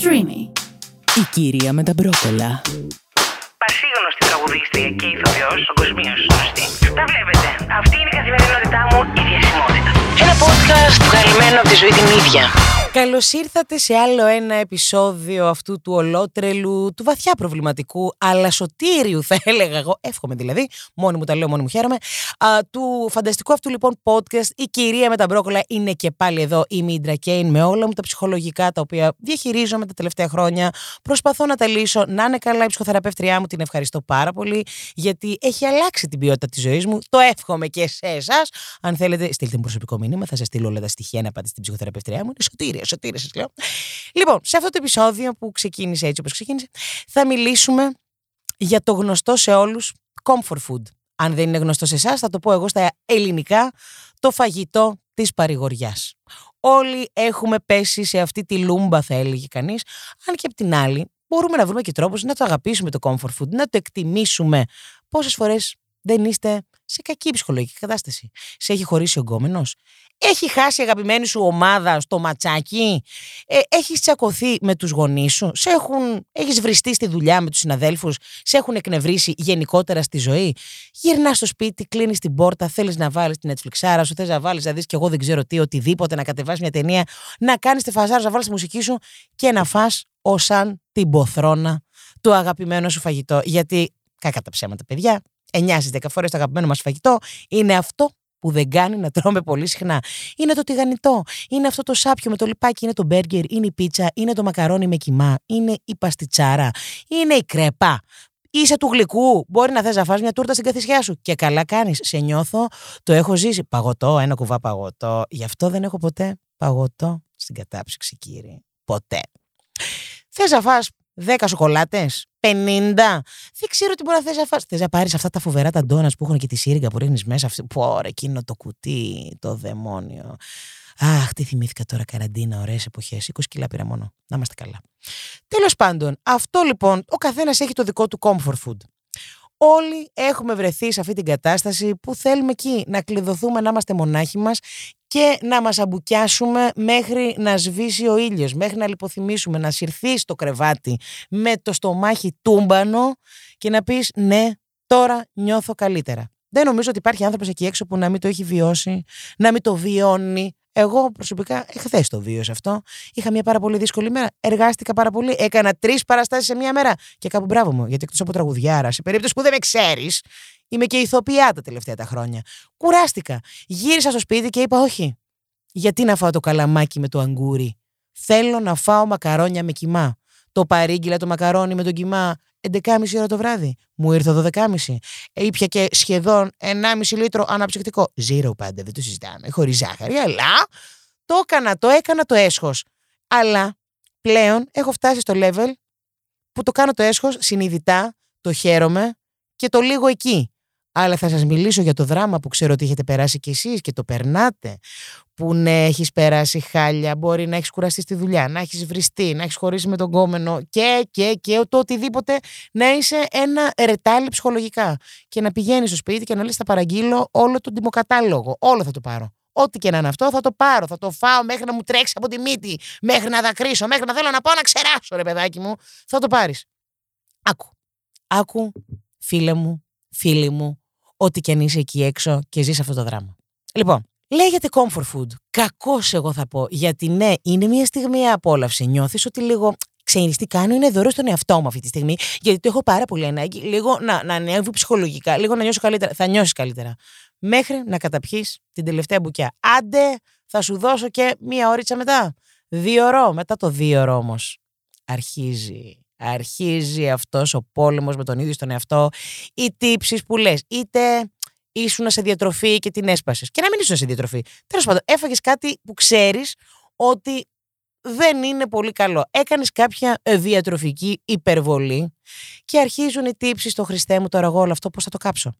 Streamy. Η κυρία με τα μπρόκολα. Πασίγνωστη τραγουδίστρια και ηθοποιός, παγκοσμίω γνωστή. Τα βλέπετε. Αυτή είναι η καθημερινότητά μου, η διασημότητα. Ένα podcast βγαλμένο από τη ζωή την ίδια. Καλώς ήρθατε σε άλλο ένα επεισόδιο αυτού του ολότρελου, του βαθιά προβληματικού, αλλά σωτήριου θα έλεγα εγώ, εύχομαι δηλαδή, μόνη μου τα λέω, μόνη μου χαίρομαι, α, του φανταστικού αυτού λοιπόν podcast. Η κυρία με τα μπρόκολα είναι και πάλι εδώ, η Μίντρα Κέιν, με όλα μου τα ψυχολογικά τα οποία διαχειρίζομαι τα τελευταία χρόνια. Προσπαθώ να τα λύσω, να είναι καλά η ψυχοθεραπεύτριά μου, την ευχαριστώ πάρα πολύ, γιατί έχει αλλάξει την ποιότητα της ζωής μου. Το εύχομαι και σε εσάς. Αν θέλετε, στείλτε μου προσωπικό μήνυμα, θα σας στείλω όλα τα στοιχεία να πάτε στην ψυχοθεραπεύτριά μου. Είναι σωτήρια, σωτήρια σας λέω. Λοιπόν, σε αυτό το επεισόδιο που ξεκίνησε έτσι όπως ξεκίνησε, θα μιλήσουμε για το γνωστό σε όλους comfort food. Αν δεν είναι γνωστό σε εσάς, θα το πω εγώ στα ελληνικά, το φαγητό της παρηγοριάς. Όλοι έχουμε πέσει σε αυτή τη λούμπα, θα έλεγε κανείς, αν και απ' την άλλη μπορούμε να βρούμε και τρόπους να το αγαπήσουμε το comfort food, να το εκτιμήσουμε. Πόσες φορές δεν είστε σε κακή ψυχολογική κατάσταση. Σε έχει χωρίσει ο γκόμενος; Έχει χάσει η αγαπημένη σου ομάδα στο ματσάκι; Ε, έχεις τσακωθεί με τους γονείς σου; Σε έχουν, έχεις βριστεί στη δουλειά με τους συναδέλφους; Σε έχουν εκνευρίσει γενικότερα στη ζωή; Γυρνάς στο σπίτι, κλείνεις την πόρτα, θέλεις να βάλεις την Netflix, σου θες να βάλεις να δεις και εγώ δεν ξέρω τι, οτιδήποτε, να κατεβάσεις μια ταινία, να κάνεις τη φαζάρα, να βάλεις τη μουσική σου και να φας ως σαν την ποθρόνα του αγαπημένου σου φαγητό. Γιατί, κακά τα ψέματα παιδιά, 9 στις 10 φορές το αγαπημένο μας φαγητό είναι αυτό που δεν κάνει να τρώμε πολύ συχνά. Είναι το τηγανιτό, είναι αυτό το σάπιο με το λιπάκι, είναι το μπέργκερ, είναι η πίτσα, είναι το μακαρόνι με κιμά, είναι η παστιτσάρα, είναι η κρέπα. Είσαι του γλυκού. Μπορεί να θες να φας μια τούρτα στην καθισιά σου. Και καλά κάνεις. Σε νιώθω. Το έχω ζήσει. Παγωτό, ένα κουβά παγωτό. Γι' αυτό δεν έχω ποτέ παγωτό στην κατάψυξη, κύριε. Ποτέ. Θες να φας 10 σοκολάτες, 50. Δεν ξέρω τι μπορεί να θες να φας. Θες να πάρεις αυτά τα φοβερά τα ντόνας που έχουν και τη σύριγγα που ρίχνεις μέσα. Πω, ρε, εκείνο το κουτί, το δαιμόνιο. Αχ, τι θυμήθηκα τώρα, καραντίνα, ωραίες εποχές. 20 κιλά πήρα μόνο. Να είμαστε καλά. Τέλος πάντων, αυτό λοιπόν, ο καθένας έχει το δικό του comfort food. Όλοι έχουμε βρεθεί σε αυτή την κατάσταση που θέλουμε εκεί να κλειδωθούμε να είμαστε μονάχοι μας και να μας αμπουκιάσουμε μέχρι να σβήσει ο ήλιος, μέχρι να λιποθυμήσουμε, να συρθεί στο κρεβάτι με το στομάχι τούμπανο και να πεις ναι, τώρα νιώθω καλύτερα. Δεν νομίζω ότι υπάρχει άνθρωπος εκεί έξω που να μην το έχει βιώσει, να μην το βιώνει. Εγώ προσωπικά εχθέ το βίωσα αυτό. Είχα μια πάρα πολύ δύσκολη μέρα. Εργάστηκα πάρα πολύ. Έκανα τρεις παραστάσεις σε μια μέρα. Και κάπου μπράβο μου, γιατί εκτός από τραγουδιάρα, σε περίπτωση που δεν με ξέρεις, είμαι και ηθοποιιά τα τελευταία τα χρόνια. Κουράστηκα. Γύρισα στο σπίτι και είπα, Όχι. Γιατί να φάω το καλαμάκι με το αγκούρι; Θέλω να φάω μακαρόνια με κοιμά. Το παρήγγειλα το μακαρόνι με τον κοιμά 11.30 ώρα το βράδυ. Μου ήρθε 12.30. Ήπια και σχεδόν 1,5 λίτρο αναψυκτικό. Ζήρο πάντα, δεν το συζητάμε. Χωρίς ζάχαρη, αλλά το έκανα, το έκανα το έσχος. Αλλά πλέον έχω φτάσει στο level που το κάνω το έσχος συνειδητά, το χαίρομαι και το λίγο εκεί. Αλλά θα σας μιλήσω για το δράμα που ξέρω ότι έχετε περάσει κι εσείς και το περνάτε. Που ναι, έχεις περάσει χάλια, μπορεί να έχεις κουραστεί στη δουλειά, να έχεις βριστεί, να έχεις χωρίσει με τον κόμενο και, και, και το οτιδήποτε να είσαι ένα ρετάλι ψυχολογικά. Και να πηγαίνεις στο σπίτι και να λες θα παραγγείλω όλο τον τιμοκατάλογο. Όλο θα το πάρω. Ό,τι και να είναι αυτό θα το πάρω, θα το φάω μέχρι να μου τρέξει από τη μύτη, μέχρι να δακρύσω, μέχρι να θέλω να πάω να ξεράσω ρε παιδάκι μου. Θα το πάρεις. Άκου. Άκου, φίλε μου, φίλοι μου, ό,τι και αν είσαι εκεί έξω και ζεις αυτό το δράμα. Λοιπόν, λέγεται comfort food. Κακός εγώ θα πω. Γιατί ναι, είναι μια στιγμή απόλαυση. Νιώθεις ότι λίγο ξέρεις τι κάνω, είναι δώρο στον εαυτό μου αυτή τη στιγμή, γιατί το έχω πάρα πολύ ανάγκη. Λίγο να, να ανέβει ψυχολογικά, λίγο να νιώσω καλύτερα. Θα νιώσεις καλύτερα. Μέχρι να καταπιείς την τελευταία μπουκιά. Άντε, θα σου δώσω και μία ώριτσα μετά. Δύο ώρο. Μετά το δύο ώρο όμως. Αρχίζει αρχίζει αυτός ο πόλεμος με τον ίδιο στον εαυτό, οι τύψεις που λες, είτε ήσουν σε διατροφή και την έσπασες και να μην ήσουν σε διατροφή. Τέλος πάντων, έφαγες κάτι που ξέρεις ότι δεν είναι πολύ καλό. Έκανες κάποια διατροφική υπερβολή και αρχίζουν οι τύψεις στο Χριστέ μου τώρα εγώ όλο αυτό πώς θα το κάψω;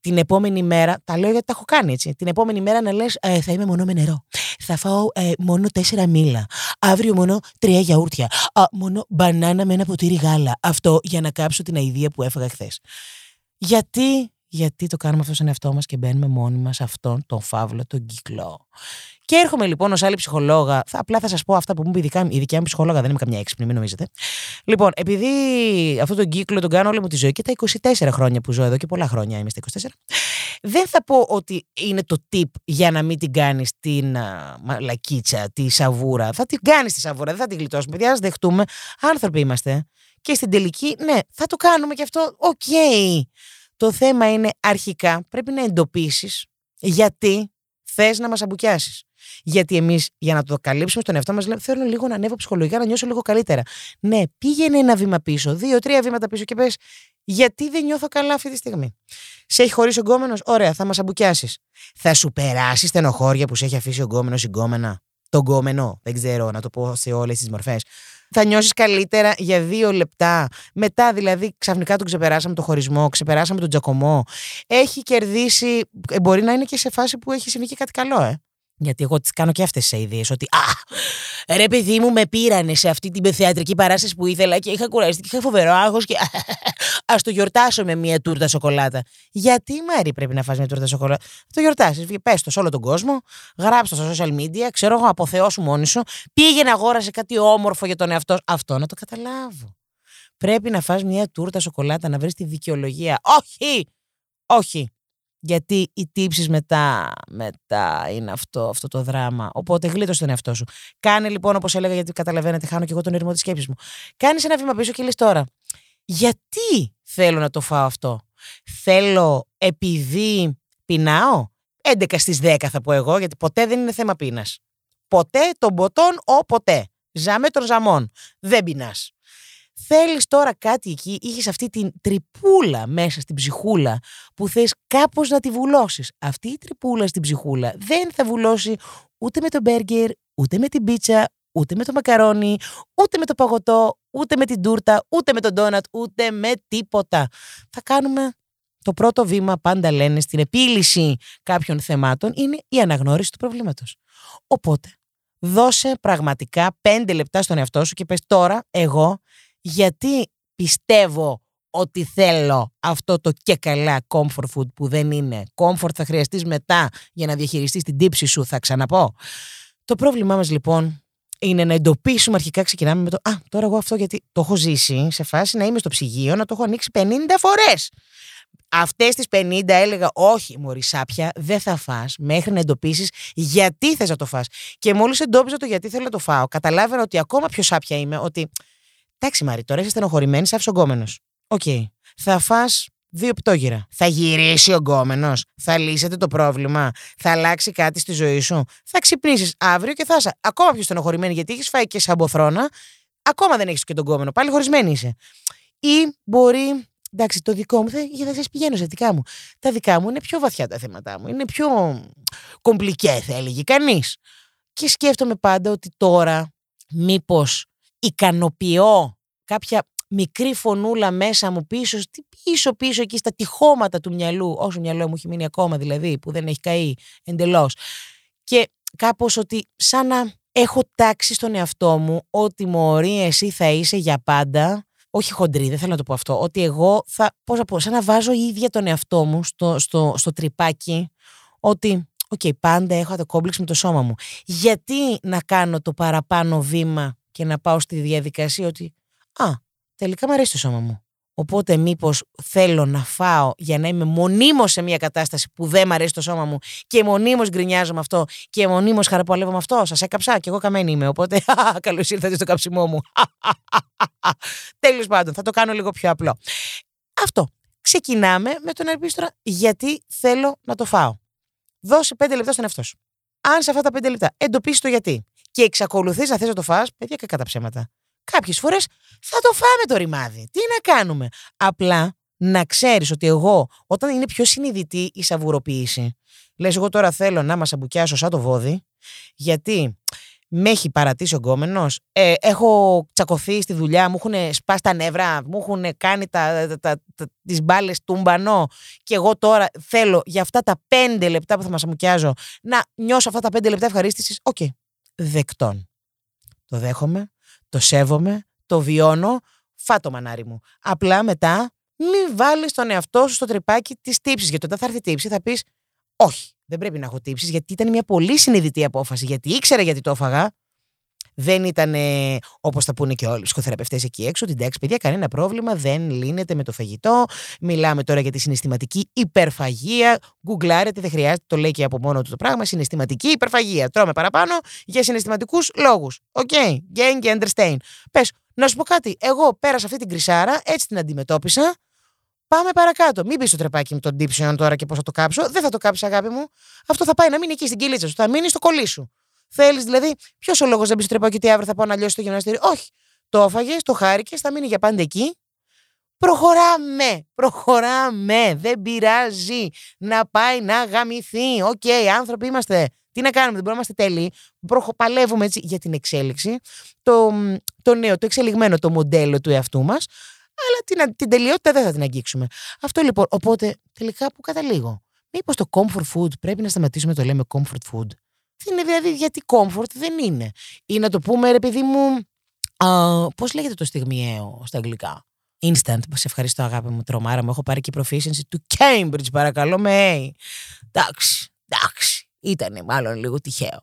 Την επόμενη μέρα, τα λέω γιατί τα έχω κάνει έτσι. Την επόμενη μέρα να λες: ε, Θα είμαι μόνο με νερό. Θα φάω ε, μόνο τέσσερα μήλα. Αύριο μόνο τρία γιαούρτια. Α, μόνο μπανάνα με ένα ποτήρι γάλα. Αυτό για να κάψω την αηδία που έφαγα χθες. Γιατί, γιατί το κάνουμε αυτό στον εαυτό μας και μπαίνουμε μόνοι μας σε αυτόν τον φαύλο τον κύκλο. Και έρχομαι λοιπόν ως άλλη ψυχολόγα. Θα, απλά θα σας πω αυτά που μου είπε η δικιά, η δικιά μου ψυχολόγα, δεν είμαι καμιά έξυπνη, μην νομίζετε. Λοιπόν, επειδή αυτόν τον κύκλο τον κάνω όλη μου τη ζωή και τα 24 χρόνια που ζω εδώ και πολλά χρόνια είμαι στα 24, δεν θα πω ότι είναι το tip για να μην την κάνεις την α, μαλακίτσα, τη σαβούρα. Θα την κάνεις τη σαβούρα, δεν θα την γλιτώσουμε. Παιδιά, ας δεχτούμε. Άνθρωποι είμαστε. Και στην τελική, ναι, θα το κάνουμε και αυτό. Οκ. Το θέμα είναι αρχικά πρέπει να εντοπίσεις γιατί θες να μασαμπουκιάσεις. Γιατί εμείς για να το καλύψουμε στον εαυτό μας, λέμε: Θέλω λίγο να ανέβω ψυχολογικά, να νιώσω λίγο καλύτερα. Ναι, πήγαινε ένα βήμα πίσω, δύο-τρία βήματα πίσω και πες: Γιατί δεν νιώθω καλά αυτή τη στιγμή; Σε έχει χωρίσει ο γκόμενος, ωραία, θα μας αμπουκιάσεις. Θα σου περάσει στενοχώρια που σε έχει αφήσει ο γκόμενος ή γκόμενα. Το γκόμενο, δεν ξέρω να το πω σε όλες τις μορφές. Θα νιώσεις καλύτερα για δύο λεπτά. Μετά, δηλαδή, ξαφνικά τον ξεπεράσαμε το χωρισμό, ξεπεράσαμε τον τζακωμό. Έχει κερδίσει. ε, Μπορεί να είναι και σε φάση που έχει συμβεί και κάτι καλό, ε. Γιατί εγώ τις κάνω και αυτές τις ιδέες. Ότι Α, ρε παιδί μου, με πήρανε σε αυτή την θεατρική παράσταση που ήθελα και είχα κουραστεί και είχα φοβερό άγχος και Α το γιορτάσω με μια τούρτα σοκολάτα. Γιατί Μάρι πρέπει να φας μια τούρτα σοκολάτα. Θα το γιορτάσεις. Πες το σε όλο τον κόσμο, γράψτε το στα social media, ξέρω εγώ, αποθεώσου μόνη σου. Πήγαινε αγόρασε κάτι όμορφο για τον εαυτό σου. Αυτό να το καταλάβω. Πρέπει να φας μια τούρτα σοκολάτα, να βρεις τη δικαιολογία. Όχι! Όχι! Γιατί οι τύψεις μετά, μετά είναι αυτό, αυτό το δράμα. Οπότε γλίτωσε τον εαυτό σου. Κάνε λοιπόν, όπως έλεγα, γιατί καταλαβαίνετε, χάνω και εγώ τον ερμό της σκέψης μου. Κάνει ένα βήμα πίσω και λες τώρα, γιατί θέλω να το φάω αυτό; Θέλω επειδή πεινάω. 11 στις 10 θα πω εγώ, γιατί ποτέ δεν είναι θέμα πείνας. Ποτέ τον ποτόν ο ποτέ. Ζαμέ των ζαμών. Δεν πεινάς. Θέλεις τώρα κάτι εκεί, είχες αυτή την τρυπούλα μέσα στην ψυχούλα που θες κάπως να τη βουλώσεις. Αυτή η τρυπούλα στην ψυχούλα δεν θα βουλώσει ούτε με το μπέργκερ, ούτε με την πίτσα, ούτε με το μακαρόνι, ούτε με το παγωτό, ούτε με την τούρτα, ούτε με τον ντόνατ, ούτε με τίποτα. Θα κάνουμε το πρώτο βήμα, πάντα λένε, στην επίλυση κάποιων θεμάτων είναι η αναγνώριση του προβλήματος. Οπότε, δώσε πραγματικά πέντε λεπτά στον εαυτό σου και πες τώρα εγώ γιατί πιστεύω ότι θέλω αυτό το και καλά comfort food που δεν είναι. Comfort θα χρειαστείς μετά για να διαχειριστείς την τύψη σου, θα ξαναπώ. Το πρόβλημά μας λοιπόν είναι να εντοπίσουμε αρχικά, ξεκινάμε με το Α, τώρα εγώ αυτό γιατί το έχω ζήσει σε φάση να είμαι στο ψυγείο, να το έχω ανοίξει 50 φορές. Αυτές τις 50 έλεγα, Όχι, μωρή σάπια, δεν θα φας μέχρι να εντοπίσεις γιατί θες να το φας. Και μόλις εντόπιζα το γιατί θέλω να το φάω, καταλάβαινα ότι ακόμα πιο σάπια είμαι, ότι. Εντάξει, μαρή, τώρα είσαι στενοχωρημένη, άφησε ο γκόμενος. Οκ. Θα φας δύο πιτόγυρα. Θα γυρίσει ο γκόμενος. Θα λύσετε το πρόβλημα. Θα αλλάξει κάτι στη ζωή σου. Θα ξυπνήσεις αύριο και θα είσαι ακόμα πιο στενοχωρημένη γιατί έχεις φάει και σαμποθρόνα. Ακόμα δεν έχεις και τον γκόμενο. Πάλι χωρισμένη είσαι. Ή μπορεί Εντάξει, το δικό μου, θα, για να σας πηγαίνω σε δικά μου. Τα δικά μου είναι πιο βαθιά τα θέματα μου. Είναι πιο κομπλικέ, θα έλεγε κανείς. Και σκέφτομαι πάντα ότι τώρα μήπως ικανοποιώ κάποια μικρή φωνούλα μέσα μου πίσω, πίσω πίσω εκεί στα τοιχώματα του μυαλού, όσο μυαλό μου έχει μείνει ακόμα δηλαδή, που δεν έχει καεί εντελώς. Και κάπως ότι σαν να έχω τάξει στον εαυτό μου ότι μωρή εσύ θα είσαι για πάντα όχι χοντρή, δεν θέλω να το πω αυτό, ότι εγώ θα, πώς να πω, σαν να βάζω η ίδια τον εαυτό μου στο, στο, στο τρυπάκι, ότι, οκ, πάντα έχω το κόμπλεξ με το σώμα μου. Γιατί να κάνω το παραπάνω βήμα και να πάω στη διαδικασία ότι, α, τελικά μου αρέσει το σώμα μου. Οπότε μήπως θέλω να φάω για να είμαι μονίμως σε μια κατάσταση που δεν μ' αρέσει το σώμα μου και μονίμως γκρινιάζω με αυτό και μονίμως χαραπολεύω με αυτό. Σας έκαψα και εγώ καμένη είμαι. Οπότε καλώς ήρθατε στο καψιμό μου. Τέλος πάντων, θα το κάνω λίγο πιο απλό. Αυτό. Ξεκινάμε με τον να τώρα γιατί θέλω να το φάω. Δώσε πέντε λεπτά στον εαυτό σου. Αν σε αυτά τα πέντε λεπτά εντοπίσει το γιατί και εξακολουθείς να θες να το φας, παιδιά κακά τα ψέματα. Κάποιες φορές θα το φάμε το ρημάδι. Τι να κάνουμε; Απλά να ξέρεις ότι εγώ, όταν είναι πιο συνειδητή η σαβουροποίηση, λες, εγώ τώρα θέλω να μα αμπουκιάσω σαν το βόδι, γιατί με έχει παρατήσει ο γκόμενος. Ε, έχω τσακωθεί στη δουλειά, μου έχουν σπάσει τα νεύρα, μου έχουν κάνει τα, τα, τα, τα, τις μπάλες τούμπανο και εγώ τώρα θέλω για αυτά τα πέντε λεπτά που θα μας αμουκιάζω να νιώσω αυτά τα πέντε λεπτά ευχαρίστησης. Ok, okay. Δεκτόν. Το δέχομαι, το σέβομαι, το βιώνω, φάτο μανάρι μου. Απλά μετά Μην βάλεις τον εαυτό σου στο τρυπάκι της τύψης. Γιατί όταν θα έρθει τύψη θα πεις, Όχι, δεν πρέπει να έχω τύψεις, γιατί ήταν μια πολύ συνειδητή απόφαση. Γιατί ήξερα γιατί το έφαγα. Δεν ήταν όπως θα πούνε και όλοι οι ψυχοθεραπευτές εκεί έξω. Ότι εντάξει, παιδιά, κανένα πρόβλημα δεν λύνεται με το φαγητό. Μιλάμε τώρα για τη συναισθηματική υπερφαγία. Γκουγκλάρετε, δεν χρειάζεται, το λέει και από μόνο του το πράγμα. Συναισθηματική υπερφαγία. Τρώμε παραπάνω για συναισθηματικούς λόγους. Ok, okay. gain και understand. Πες, να σου πω κάτι. Εγώ πέρασα αυτή την κρισάρα, έτσι την αντιμετώπισα. Πάμε παρακάτω. Μην μπει στο τρυπάκι με των τύψεων τώρα και πώς θα το κάψω. Δεν θα το κάψεις, αγάπη μου. Αυτό θα πάει να μείνει εκεί στην κοιλίτσα σου. Θα μείνει στο κωλί σου. Θέλεις δηλαδή, ποιος ο λόγος να μπει στο τρυπάκι ότι αύριο θα πάω να λιώσω το γυμναστήριο; Όχι. Το έφαγες, το χάρηκες, θα μείνει για πάντα εκεί. Προχωράμε, προχωράμε. Δεν πειράζει να πάει να γαμηθεί. Ok, okay, άνθρωποι είμαστε. Τι να κάνουμε, δεν μπορούμε να είμαστε τέλειοι. Παλεύουμε έτσι για την εξέλιξη. Το, το νέο, το εξελιγμένο το μοντέλο του εαυτού μας. Αλλά την, την τελειότητα δεν θα την αγγίξουμε. Αυτό λοιπόν. Οπότε τελικά που καταλήγω. Μήπως το comfort food πρέπει να σταματήσουμε να το λέμε comfort food; Είναι δηλαδή γιατί comfort δεν είναι. Ή να το πούμε, ρε παιδί μου, πώς λέγεται το στιγμιαίο στα αγγλικά; Instant. Σε ευχαριστώ, αγάπη μου, τρομάρα μου. Έχω πάρει και proficiency του Cambridge, παρακαλώ με. Εντάξει, εντάξει. Ήταν μάλλον λίγο τυχαίο.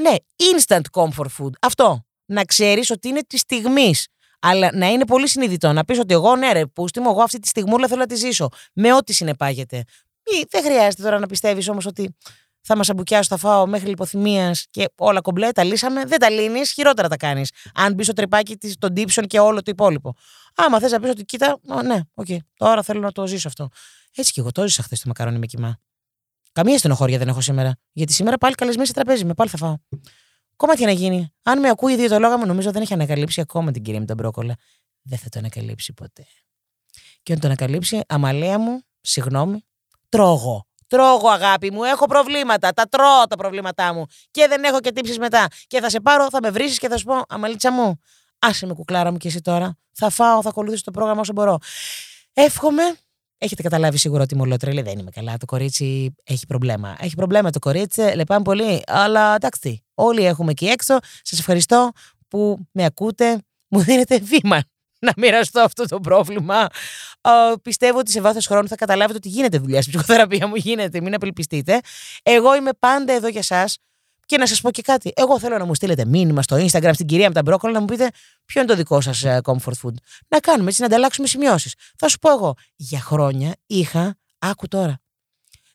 ναι, instant comfort food. Αυτό. Να ξέρεις ότι είναι της στιγμής. Αλλά να είναι πολύ συνειδητό. Να πεις ότι εγώ, ναι, ρε, πούστη μου, εγώ αυτή τη στιγμούλα θέλω να τη ζήσω. Με ό,τι συνεπάγεται. δεν χρειάζεται τώρα να πιστεύεις όμως ότι θα μας αμπουκιάσω, θα φάω μέχρι λιποθυμίας και όλα κομπλέ, τα λύσαμε. Δεν τα λύνεις, χειρότερα τα κάνεις. Αν μπει στο τρυπάκι των τύψεων και όλο το υπόλοιπο. Άμα θες να πεις ότι κοίτα, ναι, ok, okay, τώρα θέλω να το ζήσω αυτό. Έτσι και εγώ το ζήσα χθες το μακαρόνι με κιμά. Καμία στενοχώρια δεν έχω σήμερα. Γιατί σήμερα πάλι καλεσμένη σε τραπέζι, με πάλι θα φάω. Ακόμα τι να γίνει. Αν με ακούει η διαιτολόγος μου, νομίζω δεν έχει ανακαλύψει ακόμα την κυρία με τα μπρόκολα. Δεν θα το ανακαλύψει ποτέ. Και όταν το ανακαλύψει, Αμαλία μου, συγγνώμη, τρώγω. Τρώγω, αγάπη μου, έχω προβλήματα. Τα τρώω τα προβλήματά μου. Και δεν έχω και τύψεις μετά. Και θα σε πάρω, θα με βρει και θα σου πω, Αμαλίτσα μου, άσε με κουκλάρα μου και εσύ τώρα. Θα φάω, θα ακολουθήσω το πρόγραμμα όσο μπορώ. Εύχομαι. Έχετε καταλάβει σίγουρα ότι μου λέει δεν είμαι καλά. Το κορίτσι έχει προβλέμα. Έχει προβλέμα το κορίτσι, λεπάμε πολύ. Αλλά εντάξει, όλοι έχουμε εκεί έξω. Σας ευχαριστώ που με ακούτε. Μου δίνετε βήμα να μοιραστώ αυτό το πρόβλημα. Uh, πιστεύω ότι σε βάθος χρόνου θα καταλάβετε ότι γίνεται δουλειά στην ψυχοθεραπεία μου. Γίνεται, μην απελπιστείτε. Εγώ είμαι πάντα εδώ για εσά. Και να σας πω και κάτι. Εγώ θέλω να μου στείλετε μήνυμα στο Instagram στην κυρία με τα μπρόκολα να μου πείτε ποιο είναι το δικό σας ε, comfort food. Να κάνουμε έτσι, να ανταλλάξουμε σημειώσεις. Θα σου πω εγώ. Για χρόνια είχα. Άκου τώρα.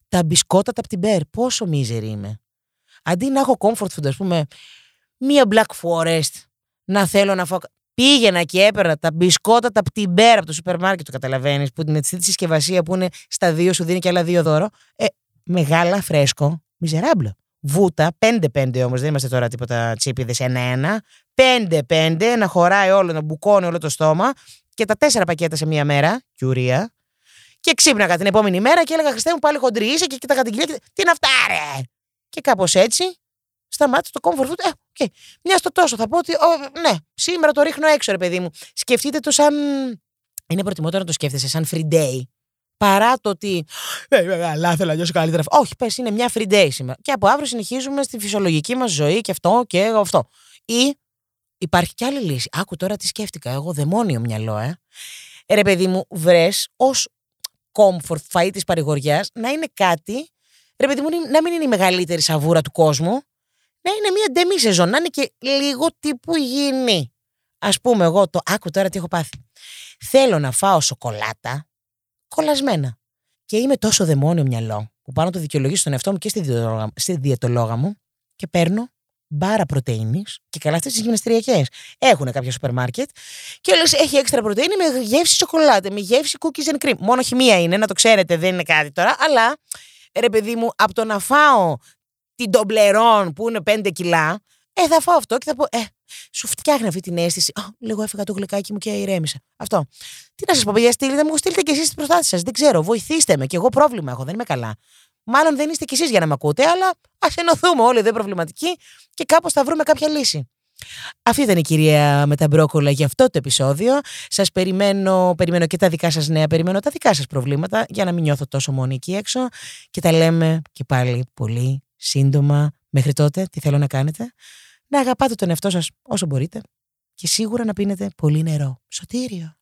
Τα μπισκότα τα πτυμπέρ. Πόσο μίζερη είμαι. Αντί να έχω comfort food, ας πούμε, μία Black Forest να θέλω να φάω. Πήγαινα και έπαιρνα τα μπισκότα τα πτυμπέρ από το σούπερ μάρκετ, το καταλαβαίνεις, που με τη συσκευασία που είναι στα δύο, σου δίνει και άλλα δύο δώρο. Ε, μεγάλα, φρέσκο, μιζεράμπλο. Βούτα, 5-5 όμως, δεν είμαστε τώρα τίποτα τσίπιδες ένα-ένα. 5-5, να χωράει όλο, να μπουκώνει όλο το στόμα και τα τέσσερα πακέτα σε μία μέρα, κιουρία. Και ξύπναγα την επόμενη μέρα και έλεγα Χριστέ μου πάλι χοντρή είσαι και κοίταγα την κυρία. Τι είναι αυτά, ρε! Και κάπως έτσι σταμάτησε το comfort food. Ε, okay. Μια στο τόσο θα πω ότι, ναι, σήμερα το ρίχνω έξω, ρε παιδί μου. Σκεφτείτε το σαν. Είναι προτιμότερο να το σκέφτεσαι σαν free day. Παρά το ότι. Ε, ε αλλά θέλω να νιώσω καλύτερα. Όχι, πες, είναι μια free day σήμερα. Και από αύριο συνεχίζουμε στη φυσιολογική μας ζωή και αυτό και αυτό. Ή υπάρχει κι άλλη λύση. Άκου τώρα τι σκέφτηκα. Εγώ δαιμόνιο μυαλό, ε. ε ρε παιδί μου, βρες ως comfort φαΐ της παρηγοριάς να είναι κάτι. Ρε παιδί μου, να μην είναι η μεγαλύτερη σαβούρα του κόσμου να είναι μια ντεμή σεζόν, να είναι και λίγο τύπου υγιεινή. Α πούμε, εγώ το άκου τώρα τι έχω πάθει. Θέλω να φάω σοκολάτα κολλασμένα. Και είμαι τόσο δαιμόνιο μυαλό που πάνω το δικαιολογήσω στον εαυτό μου και στη, διαιτολόγα, στη διαιτολόγα μου και παίρνω μπάρα πρωτενη και καλά αυτές τις γυμναστηριακές. Έχουν κάποια σούπερ μάρκετ και όλες έχει έξτρα πρωτενη με γεύση σοκολάτα, με γεύση cookies and cream. Μόνο χημεία είναι, να το ξέρετε, δεν είναι κάτι τώρα, αλλά ρε παιδί μου, από το να φάω την τομπλερών που είναι 5 κιλά, ε, θα φάω αυτό και θα πω, ε, σου φτιάχνει αυτή την αίσθηση. Α, λίγο έφυγα το γλυκάκι μου και ηρέμησα. Αυτό. Τι να σας πω, παιδιά, στείλτε μου, στείλτε και εσείς τις προστάσεις σας. Δεν ξέρω, βοηθήστε με. Και εγώ πρόβλημα έχω, δεν είμαι καλά. Μάλλον δεν είστε κι εσείς για να με ακούτε, αλλά ας ενωθούμε όλοι εδώ προβληματικοί και κάπως θα βρούμε κάποια λύση. Αυτή ήταν η κυρία με τα μπρόκολα για αυτό το επεισόδιο. Σας περιμένω, περιμένω και τα δικά σας νέα, περιμένω τα δικά σας προβλήματα για να μην νιώθω τόσο μόνη εκεί έξω. Και τα λέμε και πάλι πολύ σύντομα. Μέχρι τότε, τι θέλω να κάνετε. Να αγαπάτε τον εαυτό σας όσο μπορείτε και σίγουρα να πίνετε πολύ νερό. Σωτήριο.